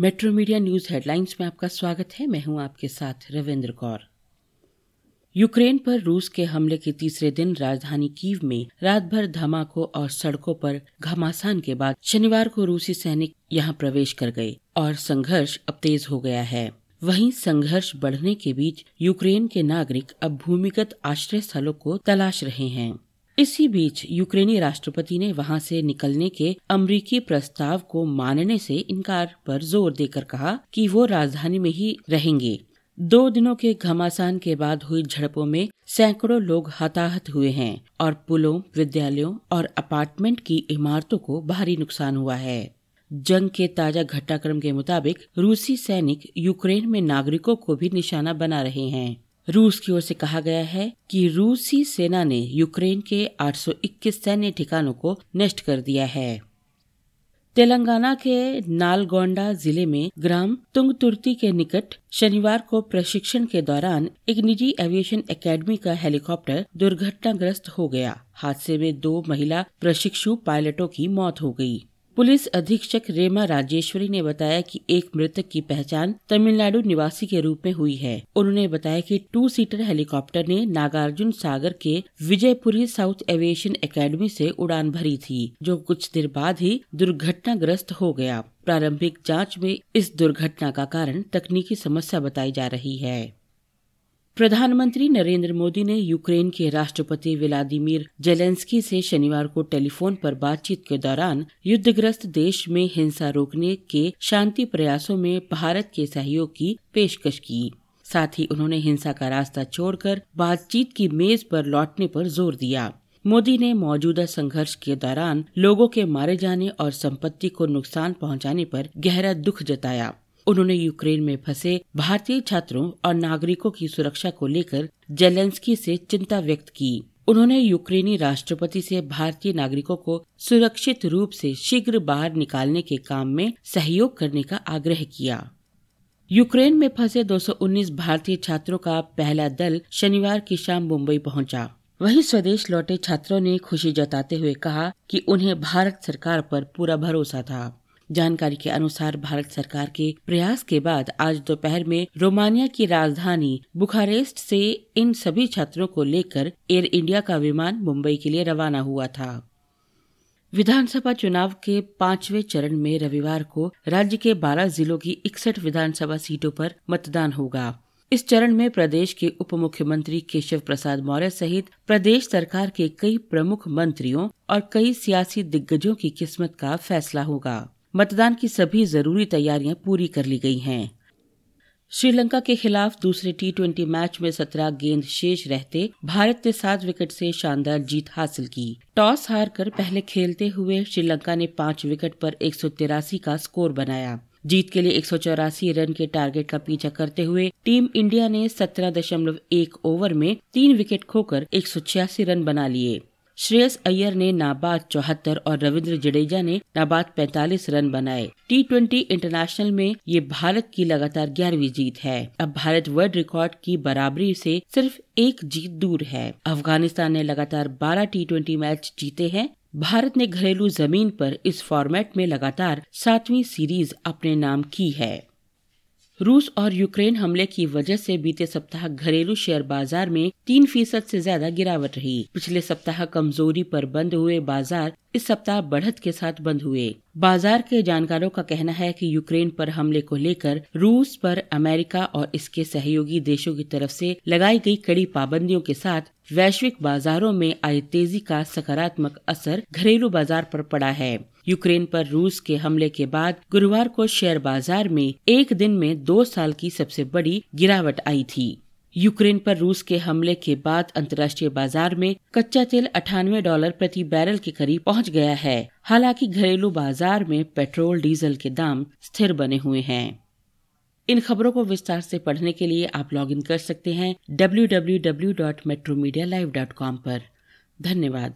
Metro media news headlines में आपका स्वागत है। मैं हूँ आपके साथ रविंद्र कौर। यूक्रेन पर रूस के हमले के तीसरे दिन राजधानी कीव में रात भर धमाकों और सड़कों पर घमासान के बाद शनिवार को रूसी सैनिक यहाँ प्रवेश कर गए और संघर्ष अब तेज हो गया है। वहीं संघर्ष बढ़ने के बीच यूक्रेन के नागरिक अब भूमिगत आश्रय स्थलों को तलाश रहे हैं। इसी बीच यूक्रेनी राष्ट्रपति ने वहाँ से निकलने के अमरीकी प्रस्ताव को मानने से इनकार पर ज़ोर देकर कहा कि वो राजधानी में ही रहेंगे। दो दिनों के घमासान के बाद हुई झड़पों में सैकड़ों लोग हताहत हुए हैं और पुलों, विद्यालयों और अपार्टमेंट की इमारतों को भारी नुकसान हुआ है। जंग के ताज़ा घटनाक्रम के मुताबिक रूसी सैनिक यूक्रेन में नागरिकों को भी निशाना बना रहे हैं। रूस की ओर से कहा गया है कि रूसी सेना ने यूक्रेन के 821 सैन्य ठिकानों को नष्ट कर दिया है। तेलंगाना के नालगोंडा ज़िले में ग्राम तुंगतुर्ती के निकट शनिवार को प्रशिक्षण के दौरान एक निजी एविएशन एकेडमी का हेलीकॉप्टर दुर्घटनाग्रस्त हो गया। हादसे में दो महिला प्रशिक्षु पायलटों की मौत हो गई। पुलिस अधीक्षक रेमा राजेश्वरी ने बताया कि एक मृतक की पहचान तमिलनाडु निवासी के रूप में हुई है। उन्होंने बताया कि टू सीटर हेलीकॉप्टर ने नागार्जुन सागर के विजयपुरी साउथ एविएशन एकेडमी से उड़ान भरी थी, जो कुछ देर बाद ही दुर्घटनाग्रस्त हो गया। प्रारंभिक जाँच में इस दुर्घटना का कारण तकनीकी समस्या बताई जा रही है। प्रधानमंत्री नरेंद्र मोदी ने यूक्रेन के राष्ट्रपति व्लादिमीर जेलेंस्की से शनिवार को टेलीफोन पर बातचीत के दौरान युद्धग्रस्त देश में हिंसा रोकने के शांति प्रयासों में भारत के सहयोग की पेशकश की। साथ ही उन्होंने हिंसा का रास्ता छोड़कर बातचीत की मेज पर लौटने पर ज़ोर दिया। मोदी ने मौजूदा संघर्ष के दौरान लोगों के मारे जाने और संपत्ति को नुकसान पहुँचाने पर गहरा दुख जताया। उन्होंने यूक्रेन में फंसे भारतीय छात्रों और नागरिकों की सुरक्षा को लेकर जेलेंस्की से चिंता व्यक्त की। उन्होंने यूक्रेनी राष्ट्रपति से भारतीय नागरिकों को सुरक्षित रूप से शीघ्र बाहर निकालने के काम में सहयोग करने का आग्रह किया। यूक्रेन में फंसे 219 भारतीय छात्रों का पहला दल शनिवार की शाम मुंबई पहुँचा। वहीं स्वदेश लौटे छात्रों ने खुशी जताते हुए कहा कि उन्हें भारत सरकार पर पूरा भरोसा था। जानकारी के अनुसार भारत सरकार के प्रयास के बाद आज दोपहर में रोमानिया की राजधानी बुखारेस्ट से इन सभी छात्रों को लेकर एयर इंडिया का विमान मुंबई के लिए रवाना हुआ था। विधानसभा चुनाव के पाँचवें चरण में रविवार को राज्य के बारह जिलों की इकसठ विधानसभा सीटों पर मतदान होगा। इस चरण में प्रदेश के उप मुख्यमंत्री केशव प्रसाद मौर्य सहित प्रदेश सरकार के कई प्रमुख मंत्रियों और कई सियासी दिग्गजों की किस्मत का फैसला होगा। मतदान की सभी ज़रूरी तैयारियाँ पूरी कर ली गई हैं। श्रीलंका के खिलाफ दूसरे टी ट्वेंटी मैच में सत्रह गेंद शेष रहते भारत ने सात विकेट से शानदार जीत हासिल की। टॉस हार कर पहले खेलते हुए श्रीलंका ने पाँच विकेट पर एक सौ तिरासी का स्कोर बनाया। जीत के लिए एक सौ चौरासी रन के टारगेट का पीछा करते हुए टीम इंडिया ने सत्रह दशमलव एक ओवर में तीन विकेट खोकर एक सौ छियासी रन बना लिए। श्रेयस अय्यर ने नाबाद चौहत्तर और रविंद्र जडेजा ने नाबाद 45 रन बनाए। टी ट्वेंटी इंटरनेशनल में ये भारत की लगातार ग्यारहवीं जीत है। अब भारत वर्ल्ड रिकॉर्ड की बराबरी से सिर्फ़ एक जीत दूर है। अफ़गानिस्तान ने लगातार 12 टी ट्वेंटी मैच जीते हैं। भारत ने घरेलू ज़मीन पर इस फॉर्मेट में लगातार सातवीं सीरीज़ अपने नाम की है। रूस और यूक्रेन हमले की वजह से बीते सप्ताह घरेलू शेयर बाज़ार में तीन फ़ीसद से ज़्यादा गिरावट रही। पिछले सप्ताह कमज़ोरी पर बंद हुए बाज़ार इस सप्ताह बढ़त के साथ बंद हुए। बाज़ार के जानकारों का कहना है कि यूक्रेन पर हमले को लेकर रूस पर अमेरिका और इसके सहयोगी देशों की तरफ़ से लगाई गई कड़ी पाबंदियों के साथ वैश्विक बाजारों में आई तेज़ी का सकारात्मक असर घरेलू बाज़ार पर पड़ा है। यूक्रेन पर रूस के हमले के बाद गुरुवार को शेयर बाज़ार में एक दिन में दो साल की सबसे बड़ी गिरावट आई थी। यूक्रेन पर रूस के हमले के बाद अंतर्राष्ट्रीय बाज़ार में कच्चा तेल अठानवे डॉलर प्रति बैरल के करीब पहुँच गया है। हालाँकि घरेलू बाज़ार में पेट्रोल, डीजल के दाम स्थिर बने हुए हैं। इन खबरों को विस्तार से पढ़ने के लिए आप लॉगिन कर सकते हैं www.metromedia.live.com पर। धन्यवाद।